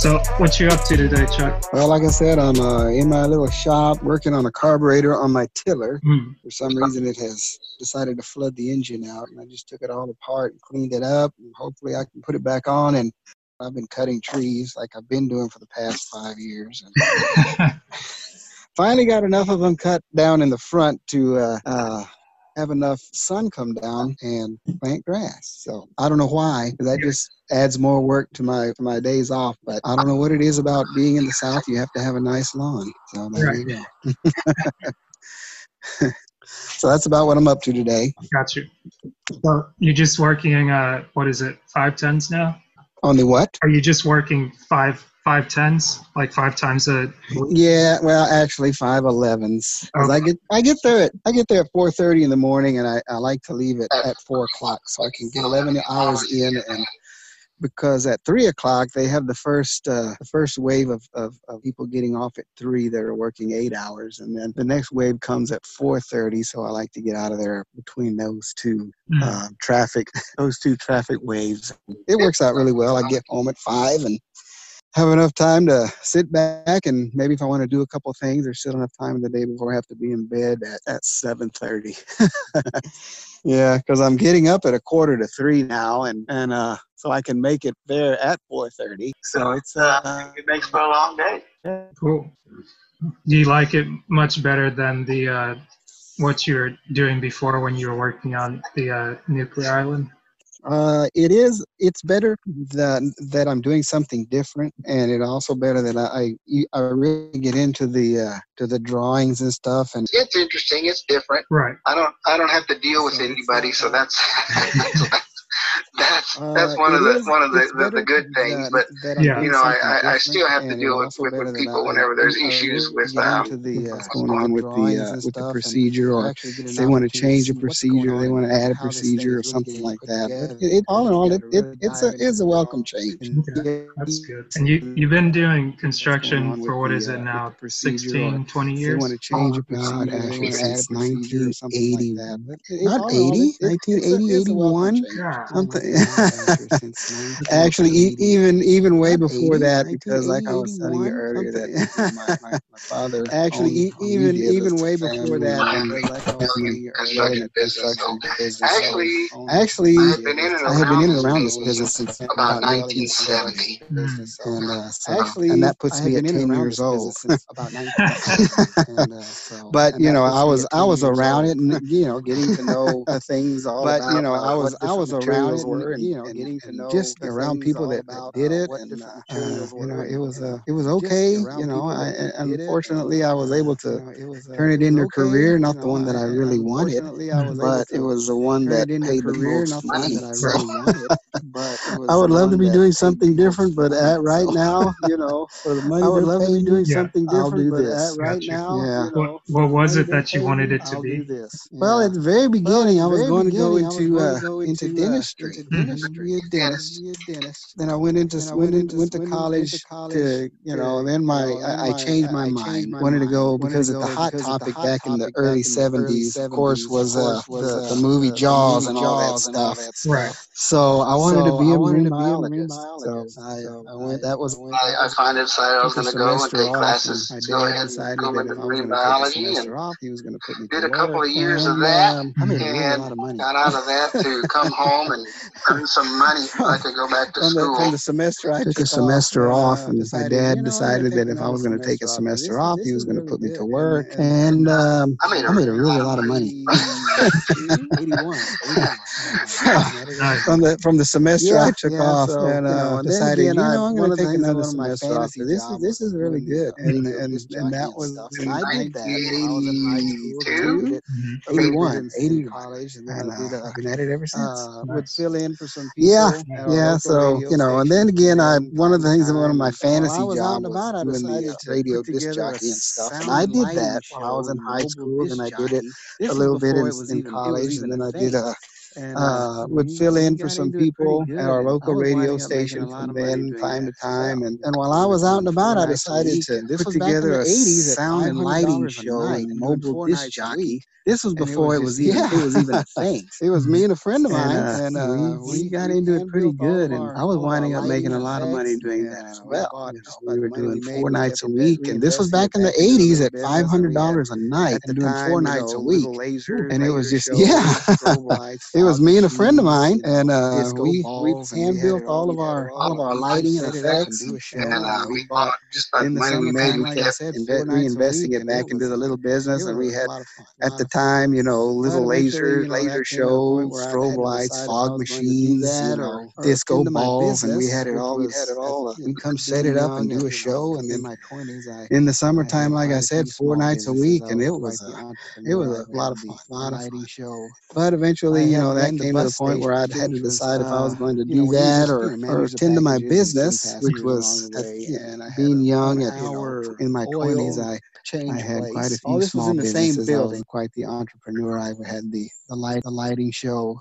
So, what you up to today, Chuck? Well, like I said, I'm uh, in my little shop working on a carburetor on my tiller. Hmm. For some reason, it has decided to flood the engine out, and I just took it all apart and cleaned it up. And hopefully, I can put it back on. And I've been cutting trees like I've been doing for the past five years. And finally, got enough of them cut down in the front to uh, uh, have enough sun come down and plant grass. So I don't know why. That just adds more work to my to my days off. But I don't know what it is about being in the South. You have to have a nice lawn. So there you go. so that's about what I'm up to today. Got you. So, you just working? Uh, what is it? Five tens now? Only what? Are you just working five five tens, like five times a? Yeah, well, actually, five elevens. Cause I get I get there at I get there at four thirty in the morning, and I, I like to leave it at four o'clock so I can get eleven hours in. And because at three o'clock they have the first uh, the first wave of, of, of people getting off at three that are working eight hours, and then the next wave comes at four thirty. So I like to get out of there between those two Hmm. uh, traffic those two traffic waves. It works out really well. I get home at five and have enough time to sit back and maybe if I want to do a couple things or still enough time in the day before I have to be in bed at, at 7.30. yeah, because I'm getting up at a quarter to three now and, and uh, so I can make it there at 4.30. So it's uh, It makes for a long day. Cool. Do you like it much better than the uh, what you were doing before when you were working on the uh, nuclear island? Uh, it is. It's better that that I'm doing something different, and it also better that I I, I really get into the uh, to the drawings and stuff. And it's interesting. It's different. Right. I don't I don't have to deal with So anybody, so uh, that's that's that's, uh, one of the is- one of the, it's the, the good things. that- But that I'm Yeah. you know, I, I, I still have to deal with, with, with people whenever there's issues with um, the, uh, what's going on with the uh, with the procedure or they want to change a procedure, they want to add a procedure or something like that. It, it, all in all, it, it, it's a it's a welcome change. Okay. That's good. And you you've been doing construction for with what the, is uh, it now? the 16, 20 If they years? want to change a God, procedure, actually, actually since since 1980, not all 80, 1980, 81. Yeah. Something. Actually, e- even even way before that, because like I was telling you earlier, that my, my, my father actually e- even even way before that, because like I was telling you earlier, construction business. Actually, Actually, I had been in and I in and around around this this business since about 1970. and uh, so, actually, and that puts me at 10 years old. about And, uh, but you know, I was I was around it, and you know, getting to know the things all But, you know, I was- what I was around materials were, and, you know, and- getting to know just around people that, about, did it, and uh, you know, it was uh, it was okay. You know, I, and did it, unfortunately, I was able to know, it was, uh, turn it into a career, not the one that I really wanted, but it was the one that it into a paid the most money. one that I So really wanted, but I would love to be doing something different, but at right now, you know, for the money I would love to be doing me, Yeah. something I'll different, do but this. at right Gotcha. now, Yeah. you know, What what was it that you wanted it to I'll be? do this. Well, at the very Well, beginning, at I the was very going to go I was into going uh, to go into into, uh, dentistry. into dentistry, Be a and dentist. a dentist. Then I went into I went, went into, into- went to college, to college to you know. to, Then my I, I changed my I- I mind. wanted to go because Wanted of the hot because of the topic back in the early back in the early '70s. Of course, was of uh, course, was, the, uh, the movie the- the Jaws and all that Jaws and all stuff. that stuff. Right. So I wanted So to be I a marine to be a marine biologist. biologist. So I, So I went. That was I, I finally decided I was going to go and take classes and to go ahead and that into I marine going to take a biology and off, he was going to put me did a couple of years of that um, I made a and lot of money. got out of that to come home and earn some money so I could go back to from the, school. from the semester I took, Took a semester off, uh, and my dad you know, I'm gonna decided that if I was going to take a semester off, 'cause semester this- off, he was going to put me to work, and, and um, I made a I a really lot of money. 81. 81. From the from the semester I took yeah, off so, and you uh, know, then decided, again, you I- know, I'm going to take another one of my semester off. This is this is really good, the and and and that was stuff. And I did that when I was in high school, then I 82, did it Mhm. a little bit 81, in, in 81. college, and then and I did uh, a I've been at it ever since. uh, would fill in for some people. Yeah, yeah. So you know, and then again, I one of the things that one of my And while I fantasy was out job and was about, I doing the decided uh, to radio disc jockey and stuff, and I did that while I was in high school. and I did it a little bit before in, it was in even it was college, and then I did a uh, uh, would fill in for some into it pretty people at our local radio winding up making a station from then time to time. And, and while I was out and about, I decided to this put was back in together a 80s sound and lighting $500 show and mobile disc jockey. This was before it was even it was even a thing. it was Mhm. me and a friend of mine, uh, and we uh, we got into it pretty good, and I was all of our winding up making a lot of money doing that as well. We were doing four nights a week, and this was back in the back into the 80s at business, and we had $500 a night and doing four nights a week. And it was just yeah. It was me and a friend of mine, and uh, we we we hand built all of We our all of our lighting and set it up and effects, and, show, and And uh, uh, we we bought just about the money we made. We kept said, four inve- nights a reinvesting it back into the little business, and we had lot of fun, a at the time, you know, little laser laser that came to the point shows, strobe lights, decide if I fog was going to do machines, you know, or, or disco tend to my balls, and we had it all. We'd had it all. Uh, we come set it up and do a show, and then my twenties, I in the summertime, like I said, four nights a week, and it was a it was a lot of fun, lot of fun. show. But eventually, you had know, that came to the point where I had to decide if I was uh, going to do that or or tend to my packages and send business, which was the at, way. you know, And I had being young at in my twenties. I I had quite a few this was small in the same businesses. I was building. quite the entrepreneur. I had the the light the lighting show.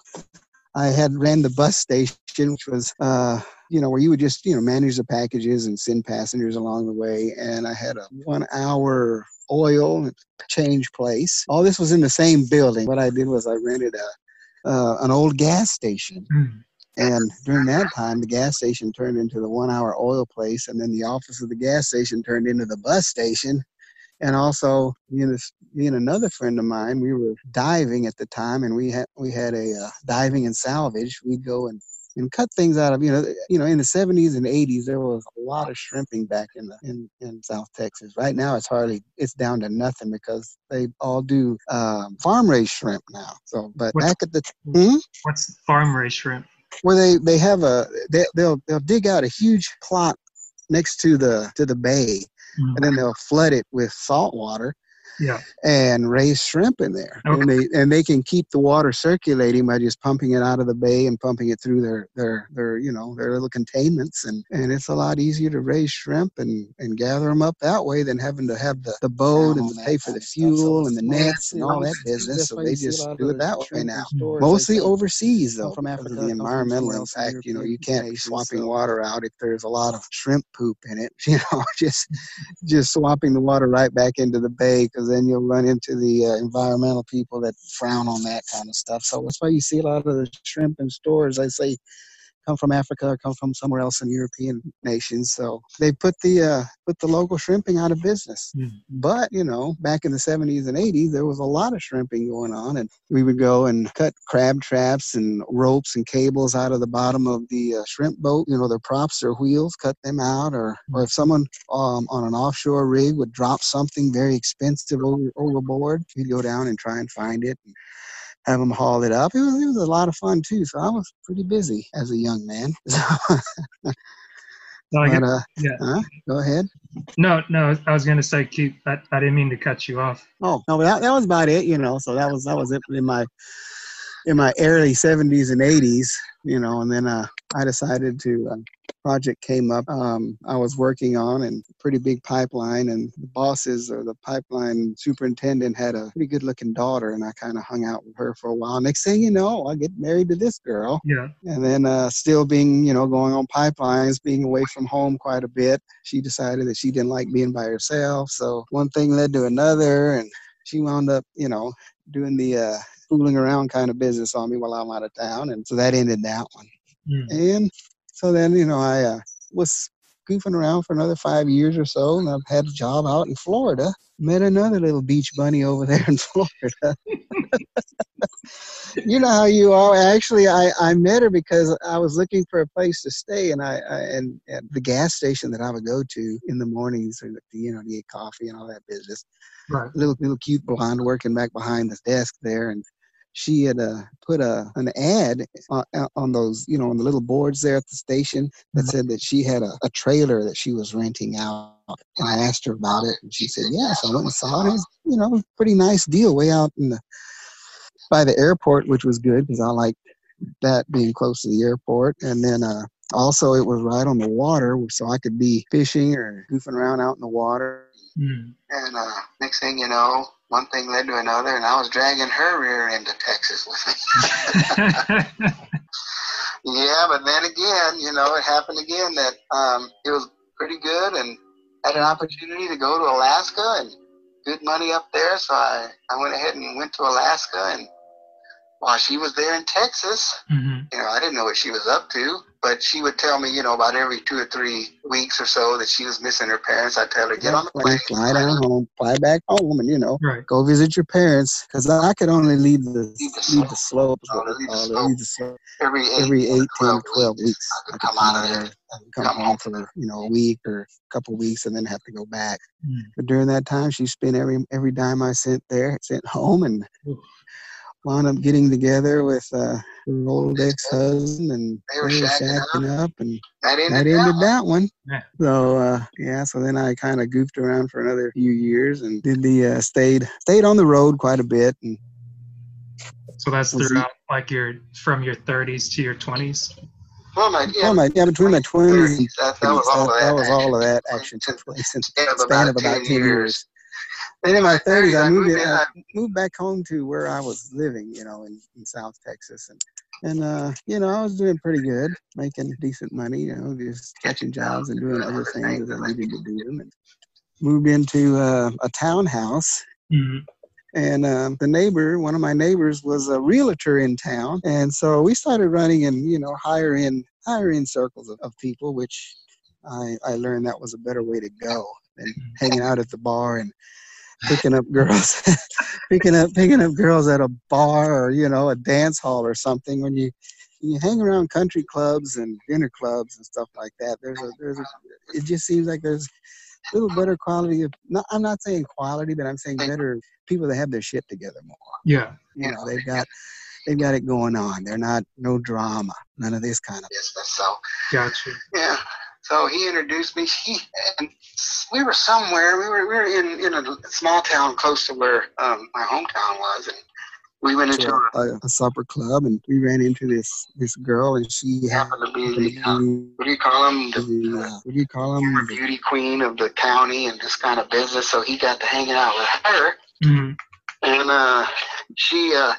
I had ran the bus station, which was uh, you know where you would just you know manage the packages and send passengers along the way. And I had a one hour oil change place. All this was in the same building. What I did was I rented a uh, an old gas station. Mhm. And during that time, the gas station turned into the one hour oil place, and then the office of the gas station turned into the bus station. And also, me and, this, me and another friend of mine, we were diving at the time, and we had we had a uh, diving and salvage. We'd go and, and cut things out of you know you know in the 70s and 80s there was a lot of shrimping back in the in, in South Texas. Right now it's hardly it's down to nothing because they all do um, farm raised shrimp now. So, but What's- back at the hmm? What's farm raised shrimp? Well, they they have a they, they'll they'll dig out a huge plot next to the to the bay Mhm. and then they'll flood it with salt water Yeah. and raise shrimp in there. Okay. and they and they can keep the water circulating by just pumping it out of the bay and pumping it through their their their you know their little containments. And and it's a lot easier to raise shrimp and and gather them up that way than having to have the the boat and on to that pay for the of stuff. So fuel and the nets and all that business. So they you see a just do it that way now. mostly overseas though from because Africa, the environmental somewhere in impact. You know you can't be nations, swapping water out if there's a lot of shrimp poop in it. You know just just swapping the water right back into the bay because then you'll run into the uh, environmental people that frown on that kind of stuff. So that's why you see a lot of the shrimp in stores. I say come from africa or come from somewhere else in european nations. So they put the uh, put the local shrimping out of business. Hmm. but you know back in the 70s and 80s there was a lot of shrimping going on and we would go and cut crab traps and ropes and cables out of the bottom of the uh, shrimp boat you know their props their wheels cut them out or or if someone um, on an offshore rig would drop something very expensive over, overboard we'd go down and try and find it. and have them haul it up it was, it was a lot of fun too so i was pretty busy as a young man No, I but uh yeah. huh? go ahead no, no. I was gonna say keep. I, I didn't mean to cut you off. Oh no, but that, that was about it, you know. So that was that was it in my in my early seventies and eighties, you know. And then uh, I decided to uh, project came up. Um, I was working on and pretty big pipeline, and the bosses or the pipeline superintendent had a pretty good looking daughter, and I kind of hung out with her for a while. Next thing you know, I get married to this girl, Yeah. and then uh, still being you know going on pipelines, being away from home quite a bit. She decided that she didn't like being by herself, so one thing led to another, and she wound up, you know, doing the uh, fooling around kind of business on me while I'm out of town, and so that ended that one. Mm. And so then, you know, I uh, was goofing around for another five years or so, and I've had a job out in Florida. Met another little beach bunny over there in Florida. you know how you are. Actually, I, I met her because I was looking for a place to stay, and I, I and at the gas station that I would go to in the mornings, or you know, to get coffee and all that business Right. little little cute blonde working back behind the desk there and she had uh, put a an ad on, on those, you know, on the little boards there at the station that said that she had a, a trailer that she was renting out. And I asked her about it, and she said, "Yeah." So I went and saw it. It was, you know, pretty nice deal, way out in the by the airport, which was good because I liked that being close to the airport. And then uh, also, it was right on the water, so I could be fishing or goofing around out in the water. Mm. And uh, next thing you know, one thing led to another, and I was dragging her rear into Texas with me. yeah, but then again, you know, it happened again that um, it was pretty good and had an opportunity to go to Alaska and good money up there. So I, I went ahead and went to Alaska and while she was there in Texas, hmm you know, I didn't know what she was up to, but she would tell me, you know, about every two or three weeks or so that she was missing her parents. I'd tell her, get on the plane. fly down home, fly back home, and you know, Right. go visit your parents. Because I could only leave the Leave the leave the slope, Oh, leave the slope. leave the slope Every eight, every eight, 10, 12 12 weeks, weeks. I could come out of there and come come home home. for you know a week or a couple of weeks, and then have to go back. Mm. But during that time, she spent every every dime I sent there, sent home, and Oof. Wound up getting together with uh, her old ex-husband, and They were shacking shacking up, and That ended, that that ended one. that one. Yeah. So uh, yeah, so then I kind of goofed around for another few years and did the uh, stayed stayed on the road quite a bit, and So that's We'll see. throughout like your from your 30s to your 20s. Well, my, yeah, oh my, yeah, between my twenties and that, that was all that, of that. that was all of that action. action took place in Span a span of about about 10 10 years. years. Then in my 30s, I moved, in. I moved back home to where I was living, you know, in, in South Texas. And, and uh, you know, I was doing pretty good, making decent money, you know, just catching jobs and doing other things that I needed to do. And moved into uh, a townhouse Mhm. and um, the neighbor, one of my neighbors, was a realtor in town, and so we started running in, you know, higher end, higher end circles of, of people, which I, I learned that was a better way to go than hanging out at the bar and picking up girls, picking up picking up girls at a bar or you know a dance hall or something. When you when you hang around country clubs and dinner clubs and stuff like that, there's a there's a it just seems like there's a little better quality of not I'm not saying quality, but I'm saying better people that have their shit together more. Yeah. You know, they've got they've got it going on. They're not no drama, none of this kind of Yes, that's so. Gotcha. Yeah. So he introduced me. He and we were somewhere. We were we were in in a small town close to where um, my hometown was, and we went into to a, a, a supper club and we ran into this this girl and she happened to be happened the to uh, what do you call him the, the, uh, what do you call them? the beauty queen of the county and this kind of business. So he got to hanging out with her, hmm and uh, she uh,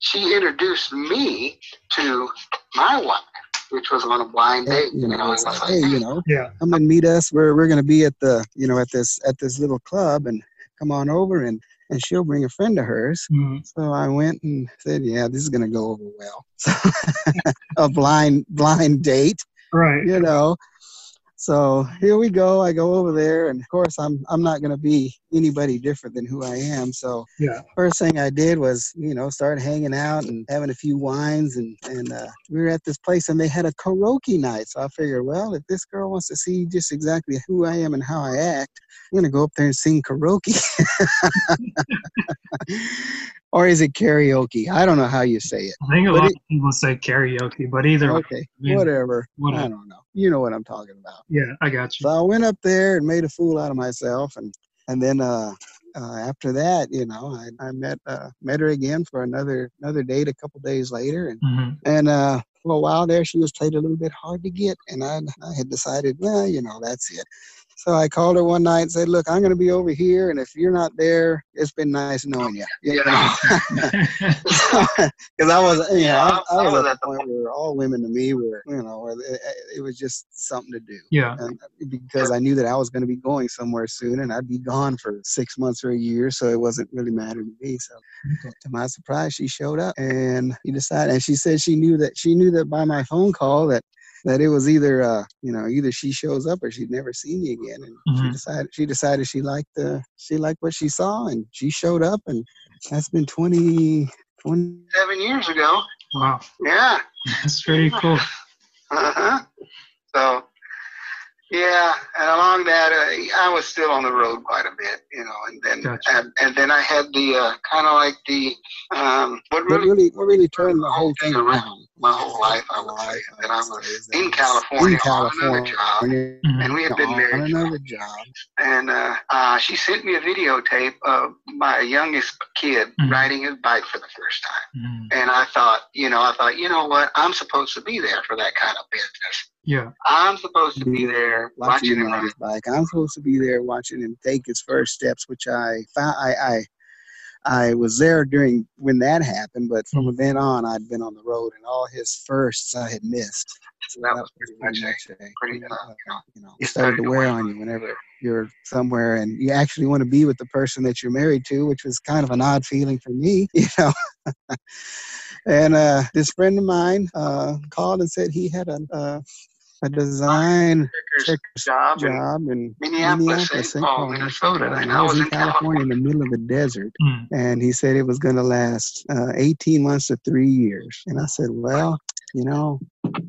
she introduced me to my wife, which was on a blind date. You know, it it's like, hey, you know, Yeah. come and meet us. We're we're gonna be at the you know at this at this little club and come on over and and she'll bring a friend of hers. Mhm. So I went and said, yeah, this is gonna go over well. So a blind blind date, Right. you know. So here we go. I go over there, and of course, I'm I'm not gonna be anybody different than who I am. So Yeah. first thing I did was, you know, start hanging out and having a few wines, and and uh, we were at this place, and they had a karaoke night. So I figured, well, if this girl wants to see just exactly who I am and how I act, I'm gonna go up there and sing karaoke. or is it karaoke? I don't know how you say it. I think a But lot it- of people say karaoke, but either way, Okay, mean, whatever. I whatever. don't know. You know what I'm talking about. yeah, I got you. So I went up there and made a fool out of myself, and and then uh, uh, after that, you know, I, I met uh, met her again for another another date a couple days later, and hmm and uh, for a while there, she was played a little bit hard to get, and I I had decided, well, you know, that's it. So I called her one night and said, look, I'm going to be over here, and if you're not there, it's been nice knowing you. You know, because I was, you know, I, I was at the point where all women to me were, you know, it, eh, eh, it was just something to do yeah. and eh, because I knew that I was going to be going somewhere soon and I'd be gone for six months or a year, so it wasn't really mattering to me. So, Okay. to my surprise, she showed up and he decided, and she said she knew that she knew that by my phone call that that it was either uh you know either she shows up or she'd never see me again and she Mhm. decided she decided she liked the she liked what she saw and she showed up and that's been 20 20 seven years ago. Wow. Yeah. That's pretty cool. Uh huh. So Yeah, and along that, uh, I was still on the road quite a bit, you know, and then Gotcha. and, and then I had the uh, kind of like the um, what really really, what really turned the whole thing around? my whole life, I would say, that I was in California, in California, on another job, Mhm. and we had been married. another job. and uh, uh, she sent me a videotape of my youngest kid Mhm. riding his bike for the first time. Mhm. And I thought, you know, I thought, you know what? I'm supposed to be there for that kind of business. Yeah. I'm supposed to be there watching watching him him ride ride. his bike. I'm supposed to be there watching him take his first steps, which I I I, I was there during when that happened, but from then on I'd been on the road and all his firsts I had missed. So That was pretty much a- a pretty, uh, uh, you know, it it started to wear on on you whenever you're somewhere and you actually want to be with the person that you're married to, which was kind of an odd feeling for me, you know. and uh, this friend of mine uh, called and said he had a uh, a design Checkers job in job in Minneapolis, St. St. Paul, Minnesota, and I was in California in the middle of the desert. Mm. And he said it was going to last uh, 18 months to three years. And I said, well, you know,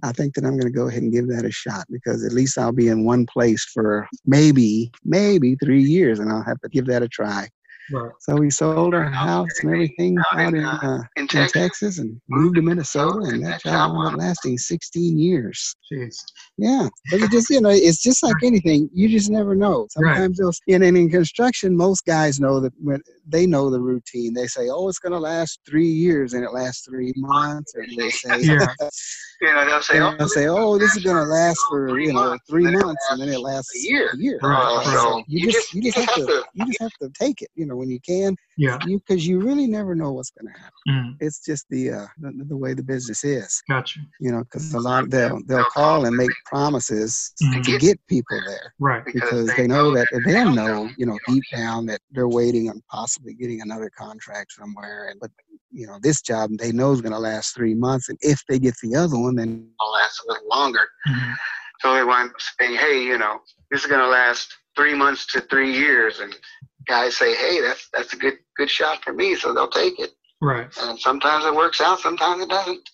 I think that I'm going to go ahead and give that a shot because at least I'll be in one place for maybe, maybe three years and I'll have to give that a try. Right. So we sold our house and everything Out in, uh, uh, in in Texas. Texas and moved to Minnesota. And that job wound up lasting 16 years. Jeez. Yeah, but it just you know, it's just like anything. You just never know. Right. Sometimes they'll and then in construction, most guys know that when they know the routine. They say, "Oh, it's going to last three years," and it lasts three months. Or they say, Yeah. You know, they'll say, they'll say, "Oh, this is going to last for you know three and months," and then it lasts a year. A year. Right, So right. You just you just have to you just have to take it. You know, when you can, Yeah. you because you really never know what's going to happen. Mm. It's just the uh the, the way the business is. Gotcha. You know, because a lot they'll they'll call and make promises Mhm. to get people there Right. because they know that they'll know, you know, deep down that they're waiting on possibly getting another contract somewhere. And but you know, this job they know is going to last three months, and if they get the other one, then It'll last a little longer. Mhm. So they want to say, hey, you know, this is going to last three months to three years, and guys say, hey, that's that's a good good shot for me, so they'll take it. Right. And sometimes it works out, sometimes it doesn't.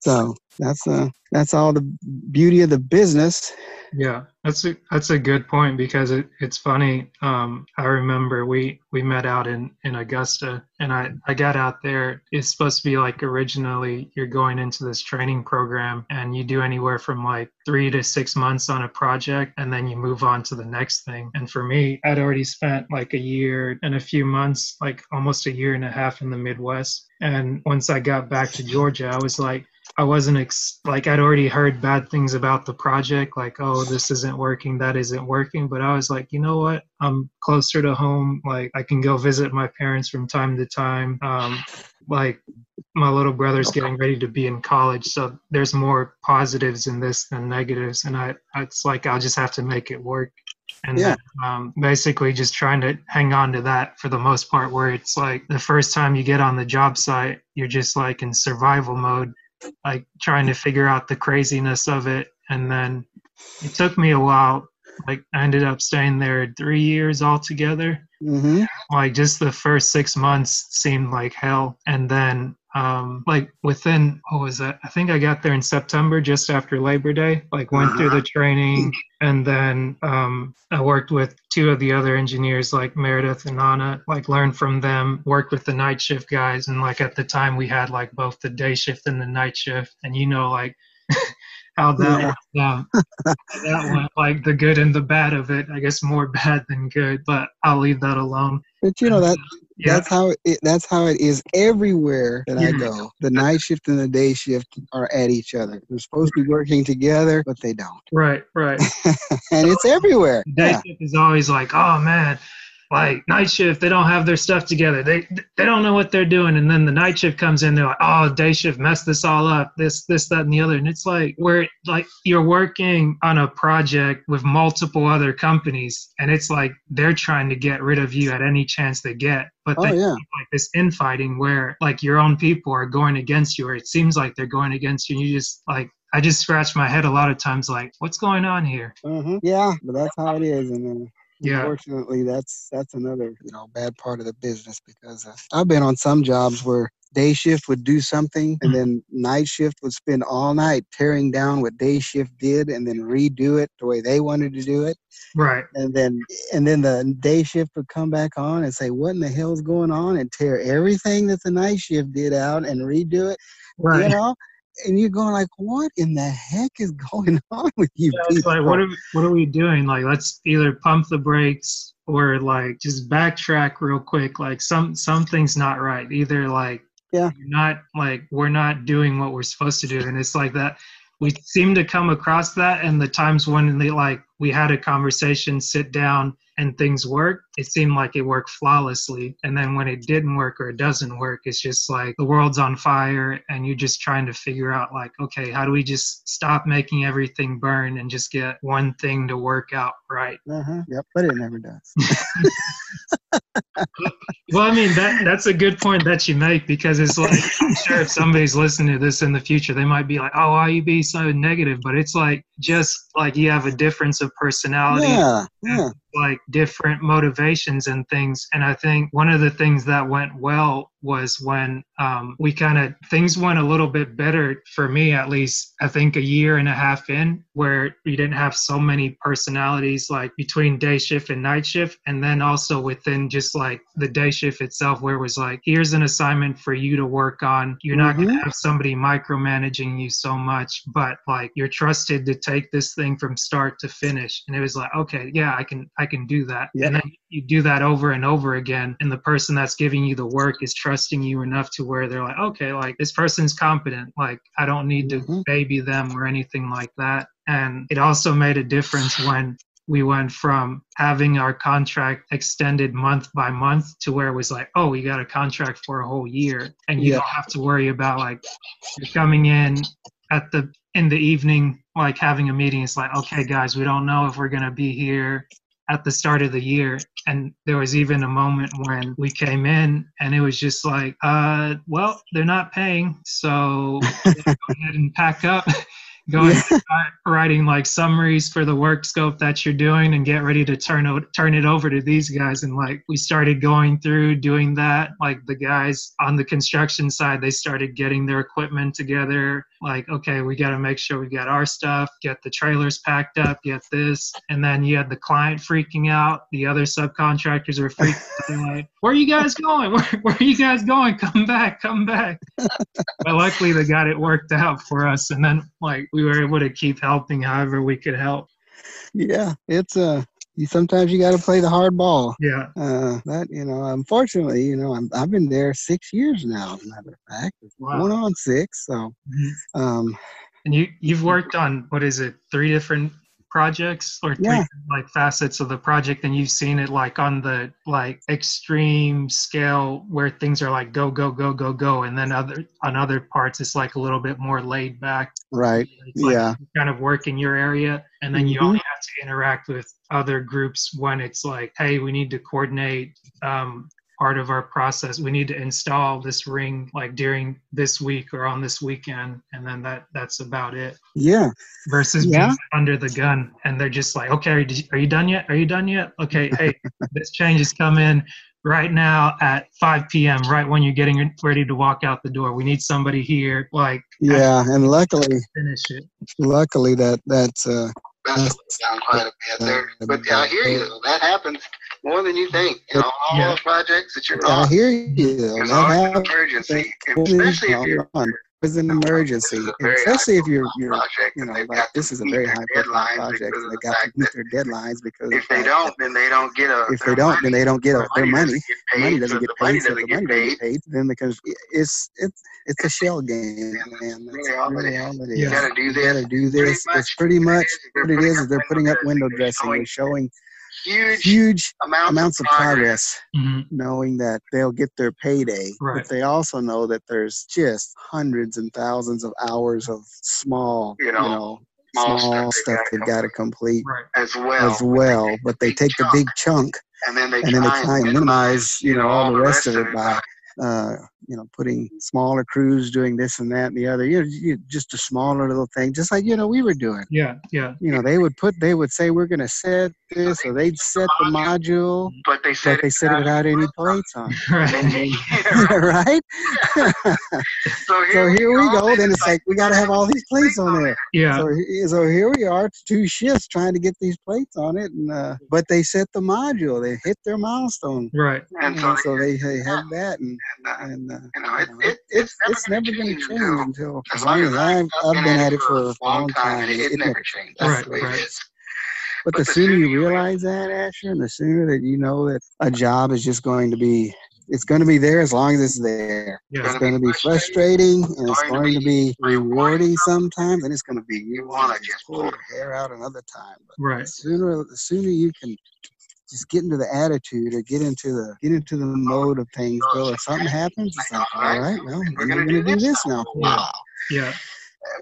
so that's uh that's all the beauty of the business. Yeah, that's a that's a good point because it, it's funny. Um, I remember we we met out in in Augusta, and I I got out there. It's supposed to be like originally you're going into this training program, and you do anywhere from like three to six months on a project, and then you move on to the next thing. And for me, I'd already spent like a year and a few months, like almost a year and a half in the Midwest. And once I got back to Georgia, I was like. I wasn't ex- like I'd already heard bad things about the project, like oh this isn't working, that isn't working. But I was like, you know what? I'm closer to home. Like I can go visit my parents from time to time. Um, like my little brother's getting ready to be in college, so there's more positives in this than negatives. And I, it's like I'll just have to make it work. And Yeah. um, basically just trying to hang on to that for the most part. Where it's like the first time you get on the job site, you're just like in survival mode like trying to figure out the craziness of it. And then it took me a while. Like i ended up staying there three years altogether. Hmm like just the first six months seemed like hell. And then um like within what was that? I think i got there in september just after labor day like went through the training and then um i worked with two of the other engineers like meredith and anna like learned from them worked with the night shift guys and like at the time we had like both the day shift and the night shift and you know like how that Yeah. went down that went like the good and the bad of it i guess more bad than good but i'll leave that alone. But you know that yeah that's how it that's how it is everywhere that I go. The night shift and the day shift are at each other. They're supposed to be working together, but they don't. right right and it's everywhere. day Yeah. shift is always like, oh man, like night shift, they don't have their stuff together. They they don't know what they're doing. And then the night shift comes in, they're like, oh, day shift messed this all up, this, this, that, and the other. And it's like where like you're working on a project with multiple other companies, and it's like they're trying to get rid of you at any chance they get. But Oh they yeah. like this infighting where like your own people are going against you, or it seems like they're going against you. And you just like I just scratch my head a lot of times, like, what's going on here? hmm Yeah, but that's how it is. And uh, Yeah. Unfortunately, that's that's another you know bad part of the business because I've been on some jobs where day shift would do something and hmm. then night shift would spend all night tearing down what day shift did and then redo it the way they wanted to do it Right. and then and then the day shift would come back on and say what in the hell's going on and tear everything that the night shift did out and redo it Right. you know and you're going like what in the heck is going on with you Yeah, it's like what are we, what are we doing? Like let's either pump the brakes or like just backtrack real quick. Like some something's not right. Either like Yeah. you're not like we're not doing what we're supposed to do, and it's like that. We seem to come across that, and the times when they like we had a conversation, sit down, and things worked. It seemed like it worked flawlessly, and then when it didn't work or it doesn't work, it's just like the world's on fire, and you're just trying to figure out like, okay, how do we just stop making everything burn and just get one thing to work out right? uh-huh yep but it never does Well, I mean that that's a good point that you make because it's like I'm sure if somebody's listening to this in the future, they might be like, "Oh, why you be so negative?" But it's like just like you have a difference of personality, yeah mm. yeah like different motivations and things. And I think one of the things that went well was when um, we kind of things went a little bit better for me, at least. I think a year and a half in, where we didn't have so many personalities like between day shift and night shift, and then also within just like the day shift itself, where it was like, here's an assignment for you to work on. You're not going to have somebody micromanaging you so much, but like you're trusted to take this thing from start to finish. And it was like, okay, yeah, I can I can do that. Yeah. And then you do that over and over again, and the person that's giving you the work is trusting you enough to where they're like, okay, like this person's competent. Like I don't need to Mhm. baby them or anything like that. And it also made a difference when we went from having our contract extended month by month to where it was like, oh, we got a contract for a whole year, and you Yeah. don't have to worry about like you're coming in at the in the evening, like having a meeting. It's like, okay, guys, we don't know if we're gonna be here at the start of the year. And there was even a moment when we came in and it was just like, uh, well, they're not paying, so go ahead and pack up. Go ahead and start writing like summaries for the work scope that you're doing and get ready to turn o- turn it over to these guys. And like we started going through doing that. Like the guys on the construction side, they started getting their equipment together. Like, okay, we got to make sure we got our stuff, get the trailers packed up, get this. And then you had the client freaking out. The other subcontractors are freaking out. Like, where are you guys going? Where, where are you guys going? Come back, come back. but luckily they got it worked out for us. And then like we were able to keep helping however we could help. yeah it's uh sometimes you got to play the hard ball Yeah. uh that you know unfortunately you know I'm, i've been there six years now as a matter of fact it's Wow. going on six so Mhm. um And you you've worked on what is it, three different projects or three Yeah. like facets of the project and you've seen it like on the like extreme scale where things are like go go go go go and then other on other parts it's like a little bit more laid back right It's like Yeah. you kind of work in your area and then you Mhm. only have to interact with other groups when it's like hey we need to coordinate um, part of our process. We need to install this ring like during this week or on this weekend and then that that's about it. Yeah. Versus Yeah. being under the gun and they're just like okay are you, are you done yet? Are you done yet? Okay hey this change has come in right now at 5 p.m right when you're getting ready to walk out the door. We need somebody here like yeah and luckily finish it. luckily that that's uh That's down quite a bit there. But yeah, I hear you. That happens more than you think. You know, all Yeah. the projects that you're on. i hear you there's always an emergency, especially if you're on. It's an emergency, This is a very especially if you're you're project you know like this is a very high profile project, and they got to meet their deadlines because if they don't, then they don't get a. if their they don't, money. then they don't get a, their money. money doesn't get if the money paid. So the money doesn't get paid, then because it's it's it's a shell game, man. Really all it really is. all it You gotta do this. You gotta do this. It's pretty much what it is. is. they're putting up window dressing. They're showing huge, huge amounts, amounts of progress, hmm knowing that they'll get their payday. Right. But they also know that there's just hundreds and thousands of hours of small, You you know, know, small small, stuff stuff they've got to complete right as well. as well. But they big take the big chunk and then they and then they try try and minimize, you know, all the rest of it by, uh, you know, putting smaller crews doing this and that and the other. You know, you, just a smaller little thing, just like you know we were doing. Yeah, yeah. You know, they would put, they would say we're going to set this, or they'd set the module, But they said but they set it without any plates on. Right. right? so So here we go. Then it's like we got to have all these plates on there. Yeah. So, so here we are, two shifts trying to get these plates on it, and uh, but they set the module, they hit their milestone, Right. And you so so they, they have that, and And, uh, and uh, you know, it, it, it's never it's never gonna change change until- until as as long long as as I've, I've, I've been at it for a long time. it, it it never never changes. Right, That's the way right. it is. But the sooner you realize that, Asher, and the sooner that you know that a job is just going to be, it's going to be there as long as it's there. Yeah. It's going to be frustrating and it's going to be rewarding sometimes, and it's going to be you wanna want just just pull your hair out another time. But Right. the sooner, the sooner you can just get into the attitude or get into the get into the mode of things. Go if something happens, it's like, all right, well, We're we're gonna going to do do this this now. for Yeah. Yeah.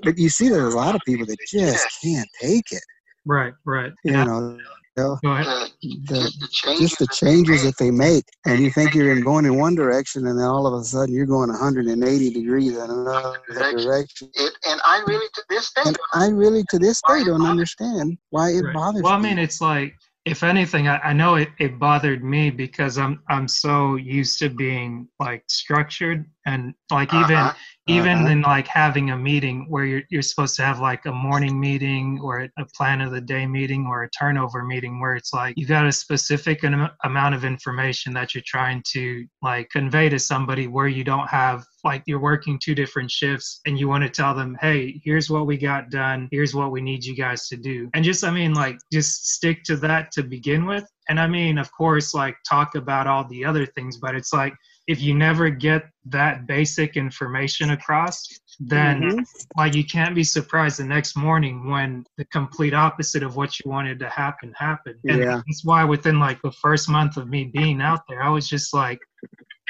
But you see, there's a lot of people that just can't take it. Right. Right. You Yeah. know, they'll- Go ahead. The, the, just the changes, just the that they changes make. that they make, and you think you're in going in one direction, and then all of a sudden you're going 180 degrees in another direction. It, and I really, to this day, And I really, to this day, don't understand why it Right. bothers Well, I me. mean, it's like if anything, I, I know it, it bothered me because I'm I'm so used to being like structured and like even Uh-huh. even Uh-huh. in like having a meeting where you're you're supposed to have like a morning meeting or a plan of the day meeting or a turnover meeting where it's like you got a specific am- amount of information that you're trying to like convey to somebody where you don't have like you're working two different shifts and you want to tell them hey here's what we got done here's what we need you guys to do and just i mean like just stick to that to begin with and i mean of course like talk about all the other things but it's like if you never get that basic information across then Mhm. like you can't be surprised the next morning when the complete opposite of what you wanted to happen happened and Yeah. that's why within like the first month of me being out there i was just like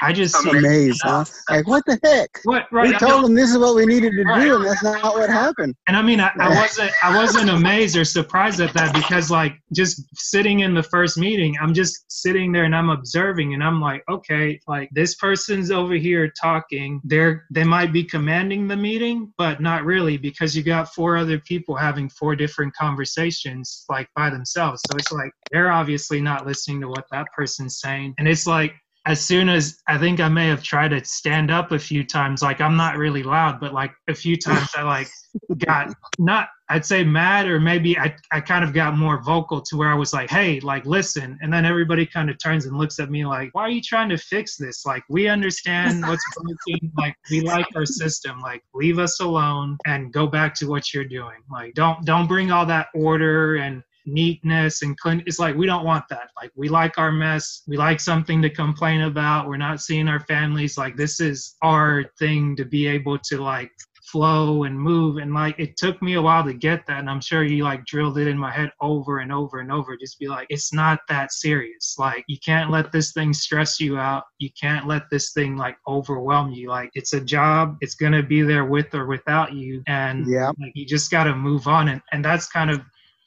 i just amazed, huh? Like, what the heck? what right We I told them this is what we needed to do, and that's not what happened. and I mean, I, I wasn't, I wasn't amazed or surprised at that because, like, just sitting in the first meeting, I'm just sitting there and I'm observing, and I'm like, okay, like this person's over here talking. They're, they might be commanding the meeting, but not really because you got four other people having four different conversations, like by themselves. So it's like they're obviously not listening to what that person's saying, and it's like as soon as I think I may have tried to stand up a few times, like I'm not really loud, but like a few times I like got not I'd say mad or maybe I, I kind of got more vocal to where I was like, hey, like listen. And then everybody kind of turns and looks at me like, why are you trying to fix this? Like we understand what's broken. Like we like our system. Like leave us alone and go back to what you're doing. Like don't don't bring all that order and neatness and clean it's like we don't want that. Like we like our mess. We like something to complain about. We're not seeing our families. Like this is our thing to be able to like flow and move. And like it took me a while to get that. And i'm sure you like drilled it in my head over and over and over. Just be like it's not that serious. Like you can't let this thing stress you out. You can't let this thing like overwhelm you. Like it's a job. It's going to be there with or without you. And Yeah. like you just got to move on. And, and that's kind of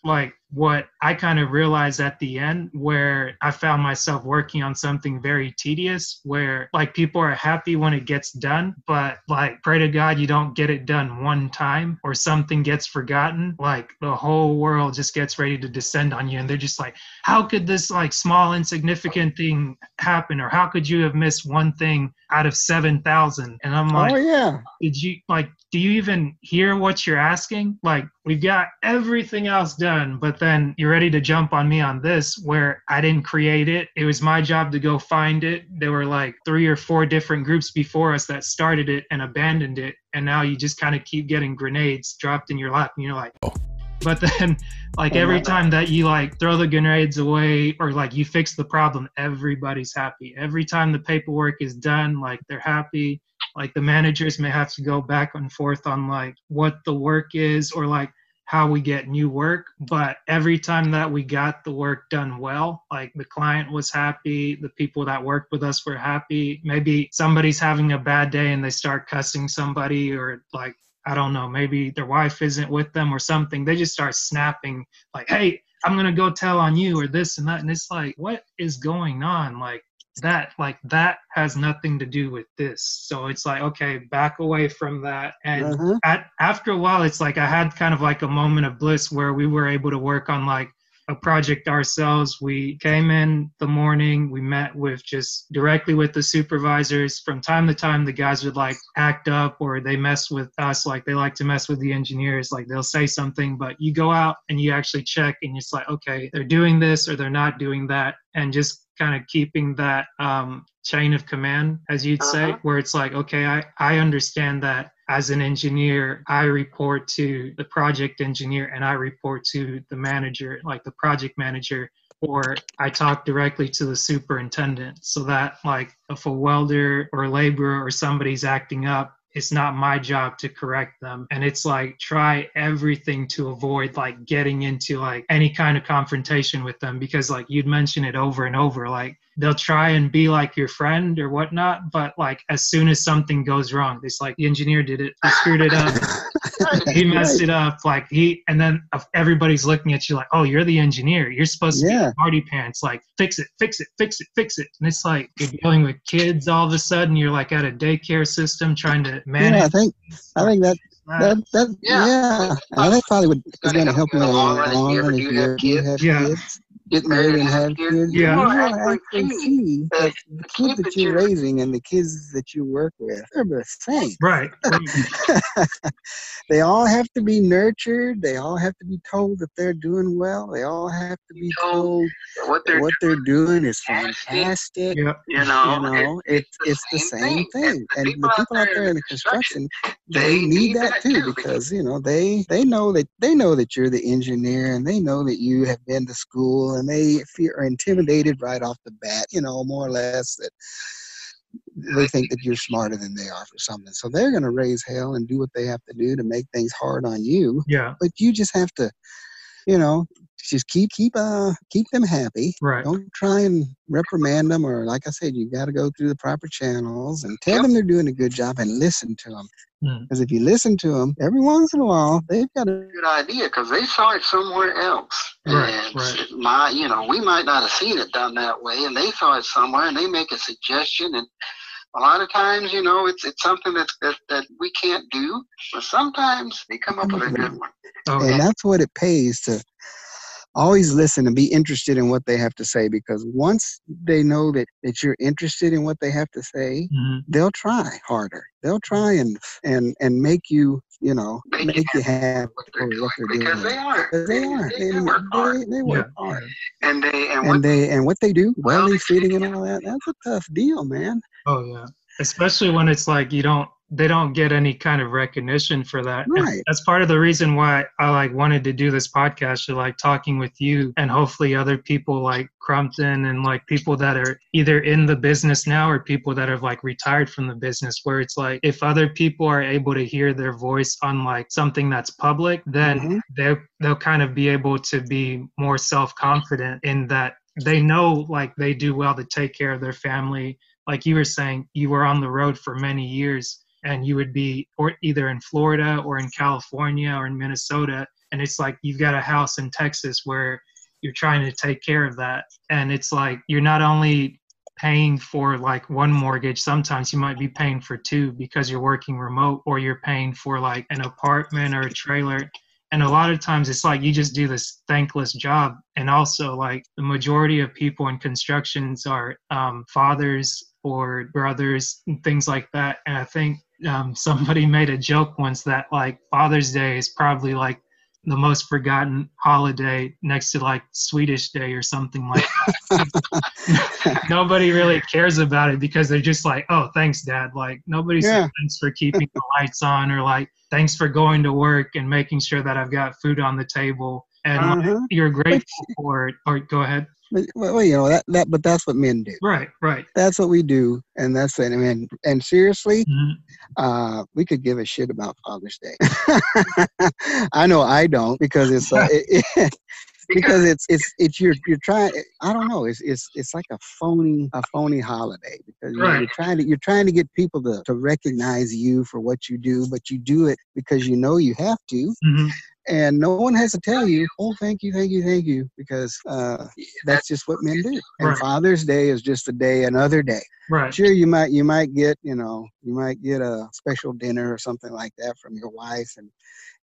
like what I kind of realized at the end where I found myself working on something very tedious where like people are happy when it gets done, but like pray to God you don't get it done one time or something gets forgotten, like the whole world just gets ready to descend on you and they're just like, how could this like small insignificant thing happen or how could you have missed one thing out of 7,000? And I'm oh, like, oh yeah. did you like do you even hear what you're asking like we've got everything else done but then you're ready to jump on me on this where i didn't create it. It was my job to go find it. There were like three or four different groups before us that started it and abandoned it. And now you just kind of keep getting grenades dropped in your lap and you're like oh. but then like Oh, every my time that you like throw the grenades away or like you fix the problem everybody's happy. Every time the paperwork is done like they're happy. Like the managers may have to go back and forth on like what the work is or like how we get new work but every time that we got the work done well like the client was happy the people that worked with us were happy maybe somebody's having a bad day and they start cussing somebody or like I don't know, maybe their wife isn't with them or something. They just start snapping, like, hey, I'm to go tell on you or this and that. And it's like, what is going on? Like, that like that has nothing to do with this. So it's like okay back away from that. And Uh-huh. at, after a while it's like i had kind of like a moment of bliss where we were able to work on like a project ourselves. We came in the morning we met with just directly with the supervisors. From time to time the guys would like act up or they mess with us like they like to mess with the engineers like they'll say something but you go out and you actually check and it's like okay they're doing this or they're not doing that. And just kind of keeping that um, chain of command as you'd say Uh-huh. where it's like okay I, I understand that as an engineer i report to the project engineer and i report to the manager like the project manager or i talk directly to the superintendent so that like if a welder or laborer or somebody's acting up it's not my job to correct them. And it's like try everything to avoid like getting into like any kind of confrontation with them because like you'd mention it over and over like they'll try and be like your friend or whatnot but like as soon as something goes wrong it's like the engineer did it. He screwed it up he messed it up like he and then everybody's looking at you like oh you're the engineer you're supposed to be Yeah. in party pants like fix it fix it fix it fix it and it's like you're dealing with kids all of a sudden you're like at a daycare system trying to manage Yeah, I think I think that that that Yeah. yeah, I think probably would is gonna going to help help you you in the long in run the if long you ever do have kids. Yeah. kids. Get married and have kids. Yeah. you You want to actually actually see see that that the kids that you're raising and the kids that you work with are the same. right they all have to be nurtured. They all have to be told that they're doing well. They all have to be told what that they're what they're doing is fantastic. fantastic. yeah you know, You know, it- it's it's the same thing. And And the people out there in the construction, they they need need that that too too, because you know they they know that they know that you're the engineer and they know that you have been to school and they fear are intimidated right off the bat. You know, more or less that they think that you're smarter than they are for something. So they're going to raise hell and do what they have to do to make things hard on you. yeah But you just have to, you know, just keep keep uh keep them happy. right Don't try and reprimand them, or like I said, you got to go through the proper channels and tell Yep. them they're doing a good job and listen to them. Because if you listen to them, every once in a while, they've got a good idea because they saw it somewhere else. Right, and right. my, you know, we might not have seen it done that way, and they saw it somewhere, and they make a suggestion, and a lot of times, you know, it's it's something that that, that we can't do, but sometimes they come up with a good one. oh and that's what it pays to always listen and be interested in what they have to say because once they know that, that you're interested in what they have to say mhm. they'll try harder they'll try and and and make you you know Make make you you happy What they're what doing they're because doing. they are, Because they are. They, and work hard, they, they work Yeah. hard. And they and, what and they and what they do Well, welding they- fitting and all that that's a tough deal man. Oh yeah, especially when it's like you don't they don't get any kind of recognition for that. And Right. That's part of the reason why I like wanted to do this podcast, to like talking with you and hopefully other people like Crumpton and like people that are either in the business now or people that have like retired from the business. Where it's like if other people are able to hear their voice on like something that's public, then Mhm. they they'll kind of be able to be more self confident in that they know like they do well to take care of their family like you were saying, you were on the road for many years and you would be or either in Florida or in California or in Minnesota. And it's like you've got a house in Texas where you're trying to take care of that. And it's like you're not only paying for like one mortgage, sometimes you might be paying for two because you're working remote or you're paying for like an apartment or a trailer. And a lot of times it's like you just do this thankless job. And also, like the majority of people in constructions are um, fathers or brothers and things like that. And I think um, somebody made a joke once that like Father's Day is probably like the most forgotten holiday next to like Swedish Day or something like that. nobody really cares about it because they're just like, oh, thanks, Dad. Like nobody Yeah. says thanks for keeping the lights on or like thanks for going to work and making sure that I've got food on the table. And Uh-huh. you're grateful for it. Or go ahead. But, well, you know that, that but that's what men do Right, right. that's what we do and that's it I mean, and seriously Mhm. uh, we could give a shit about Father's Day. I know I don't because it's uh, it, it, because it's it's it's you're you're trying. I don't know. It's it's it's like a phony a phony holiday because you're, Right. you're trying to you're trying to get people to to recognize you for what you do, but you do it because you know you have to, Mhm. And no one has to tell you, oh, thank you, thank you, thank you, because uh, that's just what men do. And Right. Father's Day is just a day, another day. Right. Sure, you might you might get you know you might get a special dinner or something like that from your wife, and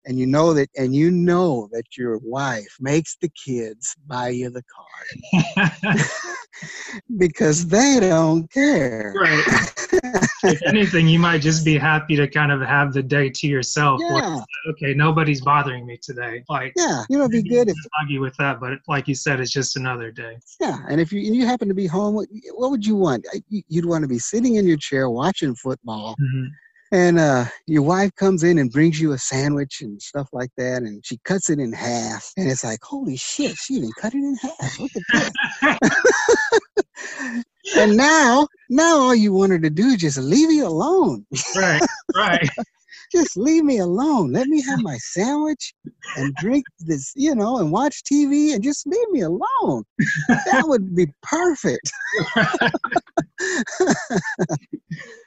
and you know that and you know that your wife makes the kids buy you the car because they don't care. right. If anything, you might just be happy to kind of have the day to yourself. yeah, okay, nobody's bothering me today. Like, yeah. You know, it'd be good if argue with that, but like you said, it's just another day. Yeah, and if you and you happen to be home, what, what would you want? You- You'd want to be sitting in your chair watching football, Mhm. And uh, your wife comes in and brings you a sandwich and stuff like that, and she cuts it in half, and it's like, holy shit, she even cut it in half. And now, now all you want her to do is just leave you alone. right, right. Just leave me alone. Let me have my sandwich and drink this, you know, and watch TV and just leave me alone. That would be perfect.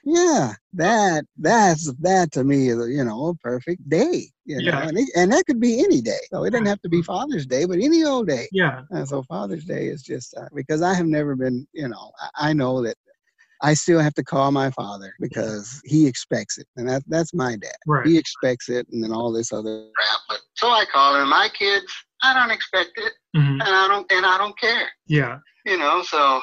yeah, that that's that to me is a, you know a perfect day. You know, Yeah. and, it, and that could be any day. So it doesn't have to be Father's Day, but any old day. Yeah, And so Father's Day is just uh, because I have never been, you know, I, I know that I still have to call my father because he expects it, and that that's my dad. right. He expects it, and then all this other. crap. But so I call him. My kids, I don't expect it, Mhm. and I don't, and I don't care. Yeah, You know, so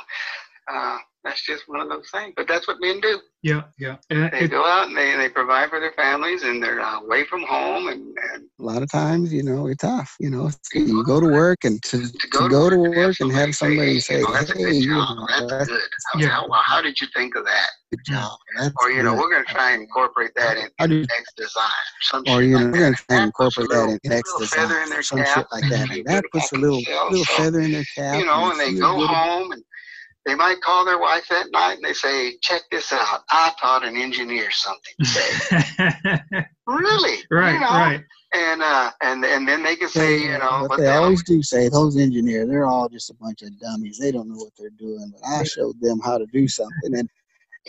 uh, that's just one of those things. But that's what men do. yeah, yeah. And They it- go out and they, they provide for their families, and they're uh, away from home, and, and A lot of times, you know, it's tough. You know, you go to work and to, to to go to work and have somebody say, you know, that's a "Hey, good you job. know, that's, that's good. How, Yeah. how, well, how did you think of that? good job." That's Or you know, good. we're going to try and incorporate that in, How do next design. Some or you know, like we're gonna try and That puts a incorporate that little- in next little feather in design, their some cap, shit like that. And that puts a little little feather in their cap. you know, and and they go home and they might call their wife that night and they say, "Check this out. I taught an engineer something today." really? right, You know? right. And uh, and and then they can say, you know, but what they the always do say those engineers, they're all just a bunch of dummies. They don't know what they're doing. But I showed them how to do something, and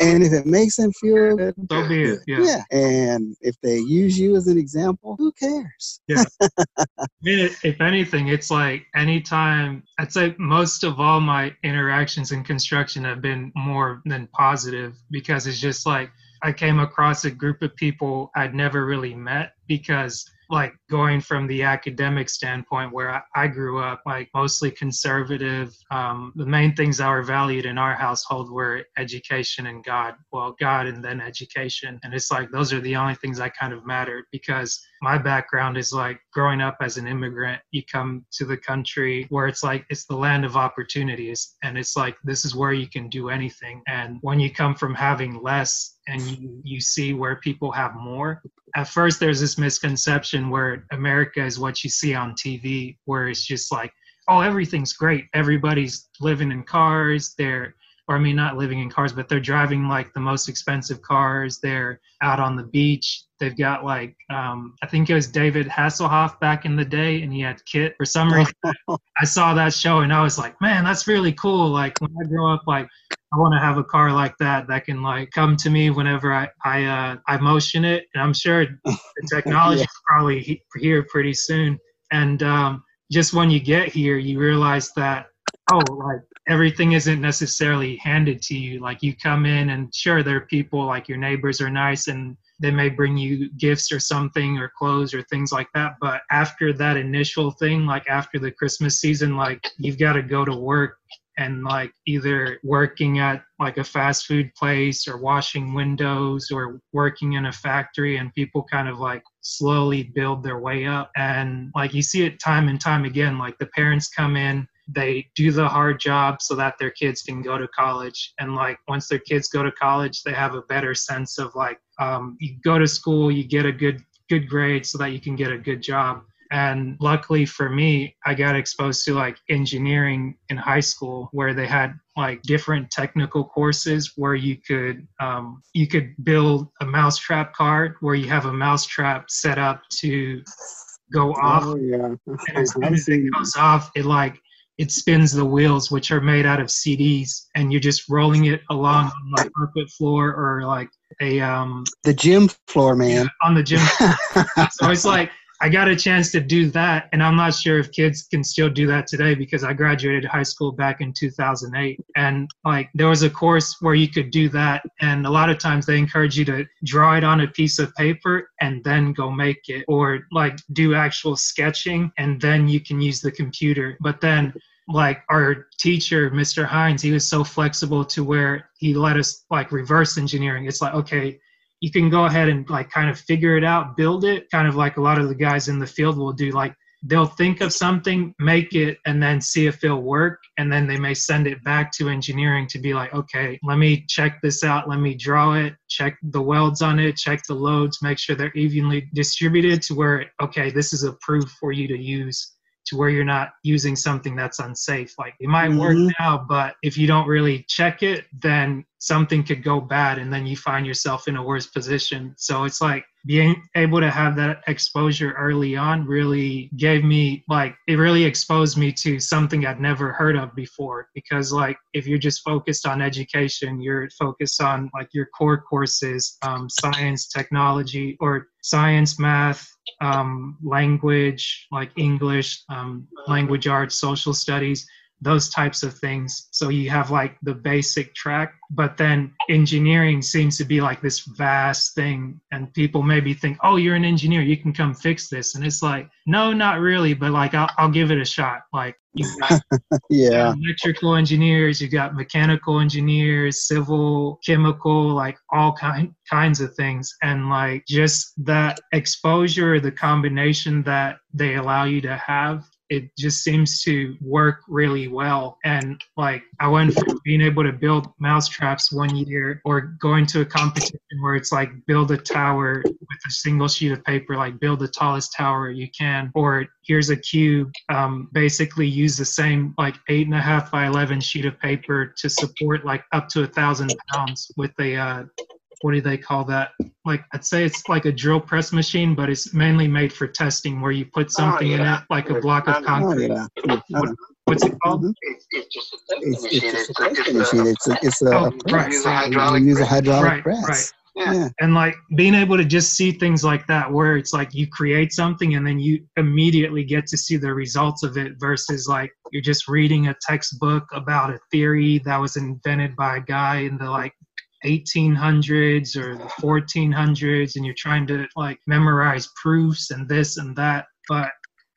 and if it makes them feel good, So be it. good. Yeah. And if they use you as an example, who cares? Yeah. I mean, if anything, it's like anytime, I'd say most of all my interactions in construction have been more than positive because it's just like I came across a group of people I'd never really met because like going from the academic standpoint where I, I grew up like mostly conservative um, the main things that were valued in our household were education and god. Well god and then education. And it's like those are the only things that kind of mattered because my background is like growing up as an immigrant you come to the country where it's like it's the land of opportunities. And it's like this is where you can do anything. And when you come from having less and you you see where people have more at first there's this misconception where america is what you see on tv where it's just like oh everything's great everybody's living in cars they're or I mean, not living in cars, but they're driving like the most expensive cars. They're out on the beach. They've got like, um, I think it was David Hasselhoff back in the day, and he had Kit. For some reason, I saw that show and I was like, man, that's really cool. Like when I grow up, like I want to have a car like that that can like come to me whenever I I uh, I motion it. And I'm sure the technology Yeah. is probably he- here pretty soon. And um, just when you get here, you realize that oh, like everything isn't necessarily handed to you. Like you come in and sure there are people like your neighbors are nice and they may bring you gifts or something or clothes or things like that. But after that initial thing, like after the Christmas season, like you've got to go to work and like either working at like a fast food place or washing windows or working in a factory and people kind of like slowly build their way up. And like you see it time and time again like the parents come in they do the hard job so that their kids can go to college. And like once their kids go to college they have a better sense of like um, you go to school you get a good good grade so that you can get a good job and luckily for me i got exposed to like engineering in high school where they had like different technical courses where you could um, you could build a mousetrap card where you have a mousetrap set up to go off Oh yeah. and as soon as it goes off, it like it spins the wheels, which are made out of CDs, and you're just rolling it along on like carpet floor or like a um the gym floor, man. on the gym. so it's like I got a chance to do that, and I'm not sure if kids can still do that today because I graduated high school back in 2008, and like there was a course where you could do that, and a lot of times they encourage you to draw it on a piece of paper and then go make it, or like do actual sketching, and then you can use the computer. But then like our teacher mr hines he was so flexible to where he let us like reverse engineering it's like okay you can go ahead and like kind of figure it out, build it, kind of like a lot of the guys in the field will do. Like they'll think of something, make it, and then see if it'll work. And then they may send it back to engineering to be like, okay, let me check this out. Let me draw it, check the welds on it, check the loads, make sure they're evenly distributed to where, okay, this is approved for you to use to where you're not using something that's unsafe. Like it might work Mhm. now, but if you don't really check it, then something could go bad and then you find yourself in a worse position. So it's like being able to have that exposure early on really gave me like it really exposed me to something I'd never heard of before. Because like if you're just focused on education, you're focused on like your core courses, um, science, technology, or science, math, um, language like English, um, language arts, social studies, those types of things. So you have like the basic track, but then engineering seems to be like this vast thing. And people maybe think, oh, you're an engineer, you can come fix this. And it's like, no, not really, but like I'll, I'll give it a shot. Like you've got Yeah. electrical engineers, you got mechanical engineers, civil, chemical, like all kind kinds of things. And like just that exposure, the combination that they allow you to have, it just seems to work really well. And like I went from being able to build mousetraps one year or going to a competition where it's like build a tower with a single sheet of paper, like build the tallest tower you can, or here's a cube, um, basically use the same like eight and a half by 11 sheet of paper to support like up to a thousand pounds with a, uh, what do they call that? Like I'd say it's like a drill press machine, but it's mainly made for testing where you put something in yeah. it, like a block of Oh, Oh, concrete. yeah. Uh, What's it called? mhm. It's, it's just a It's, testing machine. it's It's, a a- testing it's a- machine. It's a, it's a, Oh, a right. press. Use a You hydraulic use a press. hydraulic Right, press. right. Yeah. Yeah. and like being able to just see things like that where it's like you create something and then you immediately get to see the results of it versus like you're just reading a textbook about a theory that was invented by a guy in the like 1800s or the 1400s and you're trying to like memorize proofs and this and that. But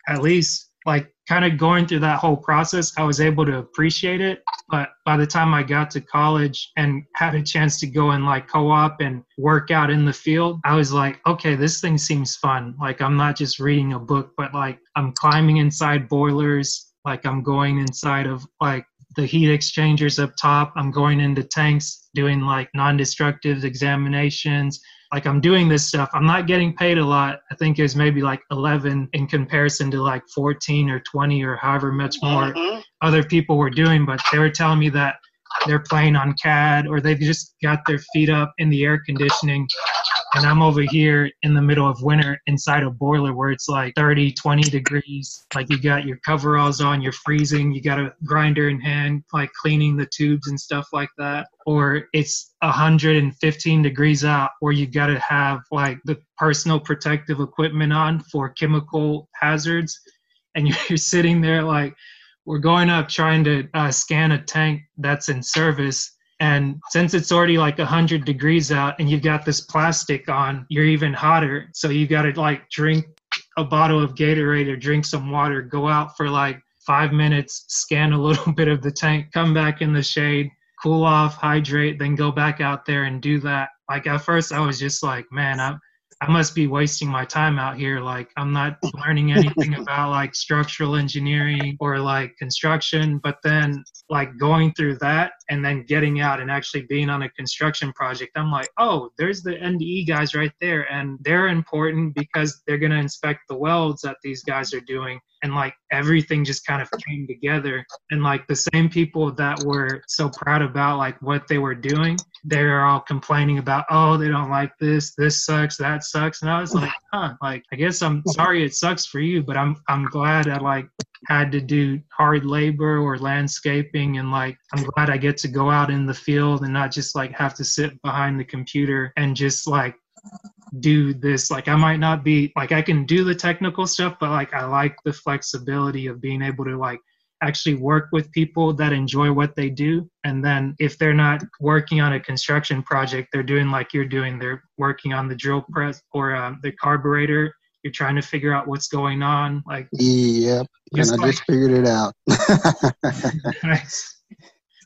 at least like kind of going through that whole process i was able to appreciate it. But by the time I got to college and had a chance to go and like co-op and work out in the field, I was like, okay, this thing seems fun. Like I'm not just reading a book, but like I'm climbing inside boilers, like I'm going inside of like the heat exchangers up top. I'm going into tanks doing like non-destructive examinations. Like I'm doing this stuff. I'm not getting paid a lot. I think it was maybe like 11 in comparison to like 14 or 20 or however much more Mhm. other people were doing, but they were telling me that they're playing on CAD or they've just got their feet up in the air conditioning. And I'm over here in the middle of winter inside a boiler where it's like 30, 20 degrees. Like you got your coveralls on, you're freezing, you got a grinder in hand, like cleaning the tubes and stuff like that. Or it's 115 degrees out where you got to have like the personal protective equipment on for chemical hazards. And you're sitting there like, we're going up trying to uh, scan a tank that's in service and since it's already like 100 degrees out and you've got this plastic on you're even hotter. So you got to like drink a bottle of gatorade or drink some water go out for like five minutes scan a little bit of the tank come back in the shade cool off hydrate then go back out there and do that. Like at first i was just like man i I must be wasting my time out here. Like I'm not learning anything about like structural engineering or like construction. But then like going through that and then getting out and actually being on a construction project, I'm like, oh, there's the NDE guys right there. And they're important because they're gonna inspect the welds that these guys are doing. And like everything just kind of came together. And like the same people that were so proud about like what they were doing, they're all complaining about, oh, they don't like this, this sucks, that sucks. And I was like, huh, like I guess I'm sorry it sucks for you, but I'm I'm glad I like had to do hard labor or landscaping and like I'm glad I get to go out in the field and not just like have to sit behind the computer and just like do this. Like I might not be like I can do the technical stuff, but like I like the flexibility of being able to like actually work with people that enjoy what they do. And then if they're not working on a construction project, they're doing like you're doing. They're working on the drill press or uh, the carburetor. You're trying to figure out what's going on. Like Yep. And I like- just figured it out. nice.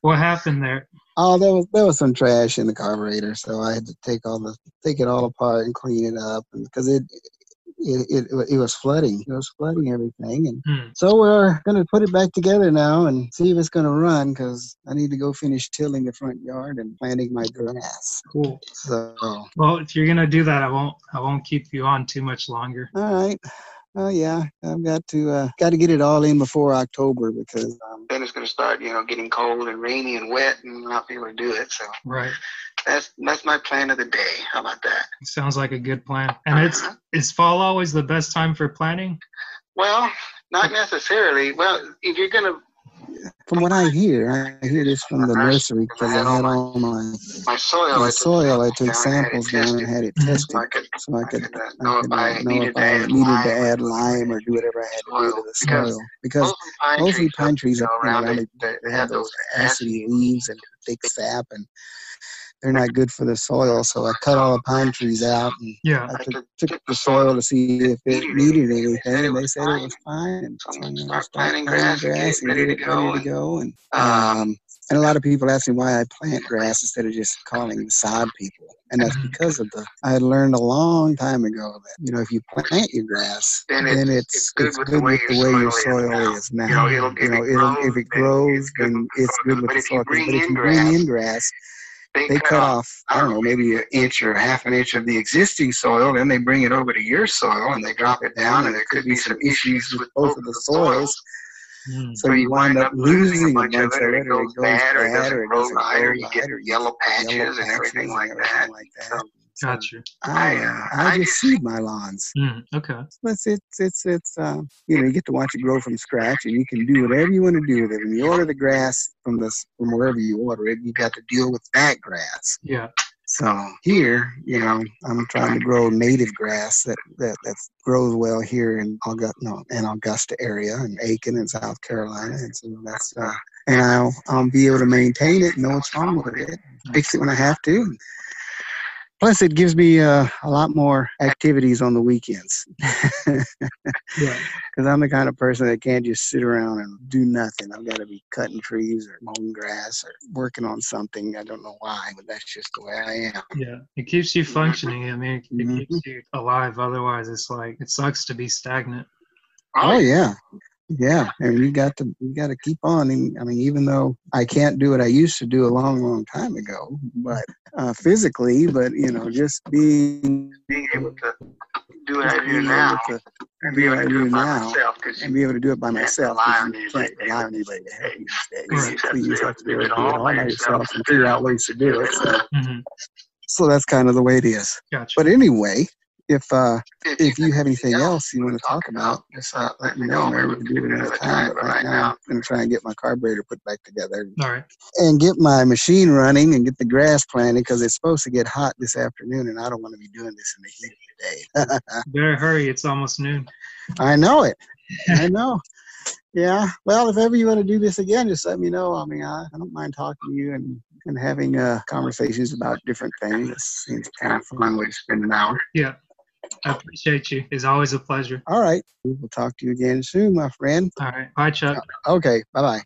What happened there? Oh, there was there was some trash in the carburetor, so I had to take all the take it all apart and clean it up, and because it, it it it was flooding, it was flooding everything, and Hmm. so we're gonna put it back together now and see if it's gonna run, because I need to go finish tilling the front yard and planting my grass. Cool. So, Well, if you're gonna do that, I won't. I won't keep you on too much longer. right. Oh yeah, I've got to uh, got to get it all in before October because um, Then it's going to start, you know, getting cold and rainy and wet, and not be able to do it. So Right. that's that's my plan of the day. How about that? Sounds like a good plan. And it's Uh-huh. is fall always the best time for planning? Well, not necessarily. Well, if you're going to, from what I hear, I hear this from the nursery because I had all my my soil, my I took soil. I samples took down and had it samples down and tested. had it tested, So I could, so I I could, could uh, know could if I know needed if to I add needed to lime add or lime or do whatever I had to do to the soil. Because mostly pine trees, pine trees you know, around around it, it, they, have those acidy leaves and thick sap, and they're not good for the soil. So I cut all the pine trees out and Yeah. I I took, took- took took the the soil soil to see if it needed needed anything. anything, They said it and they said it was fine. And So I'm gonna start planting planting grass and get grass it and ready to go. ready to go. And um, um, and a lot of people ask me why I plant grass instead of just calling them sod people, and that's Mhm. because of the. I had learned a long time ago that you know if you plant your grass, Then then it's- it's it's good it's with the good way with your the way your soil is soil now. is now. you know, it'll, if You know, it it'll grows, if it then it's good then with the it's soil. good with But the if you bring But if in you bring grass, in grass, they, they cut off I don't know maybe an an inch or half an inch of the existing soil, then they bring it over to your soil and they drop it down, and there could be some issues with both of the soils. Mm. So you wind up losing a bunch of it, or it goes bad, or it doesn't doesn't grow grow right, or you get or you yellow get patches yellow and everything like that. like that. So, So Gotcha. I, I, uh, I just seed my lawns. Mm. Okay. It's it's it's it's uh, you know you get to watch it grow from scratch, and you can do whatever you want to do with it. When you order the grass from this from wherever you order it, you got to deal with that grass. Yeah. So here, you know, I'm trying to grow native grass that that that grows well here in Augusta, no, in Augusta area and Aiken in South Carolina, and so that's uh, and I'll I'll be able to maintain it, know what's wrong with it, fix it when I have to. Plus, it gives me uh, a lot more activities on the weekends Yeah. because I'm the kind of person that can't just sit around and do nothing. I've got to be cutting trees or mowing grass or working on something. I don't know why, but that's just the way I am. Yeah. It keeps you functioning. I mean, it, it Mhm. keeps you alive. Otherwise, it's like it sucks to be stagnant. Oh yeah, yeah. And you got to you got to keep on. I mean, even though I can't do what I used to do a long, long time ago, but uh, physically, but you know, just being being able to do what I do now to and be able to do do it by now myself because and be able to do it by myself. rely 'cause on You anybody can't rely on anybody to help you these days. Right. So you have to be able to do it all by by yourself yourself and figure out ways to do it. So, hmm so that's kind of the way it is. Gotcha. But anyway, if uh, if, you have anything else you want to talk about, just uh, let me know. Maybe we can do it another time. But right now, I'm to try and get my carburetor put back together All right. and get my machine running and get the grass planted because it's supposed to get hot this afternoon, and I don't want to be doing this in the heat of the day. Better hurry. It's almost noon. I know it. I know. Yeah. Well, if ever you want to do this again, just let me know. I mean, I, I don't mind talking to you and, and having uh, conversations about different things. It seems kind of fun way to spend an hour. Yeah. I appreciate you. It's always a pleasure. All right. We will talk to you again soon, my friend. All right. Bye, Chuck. Okay. Bye bye.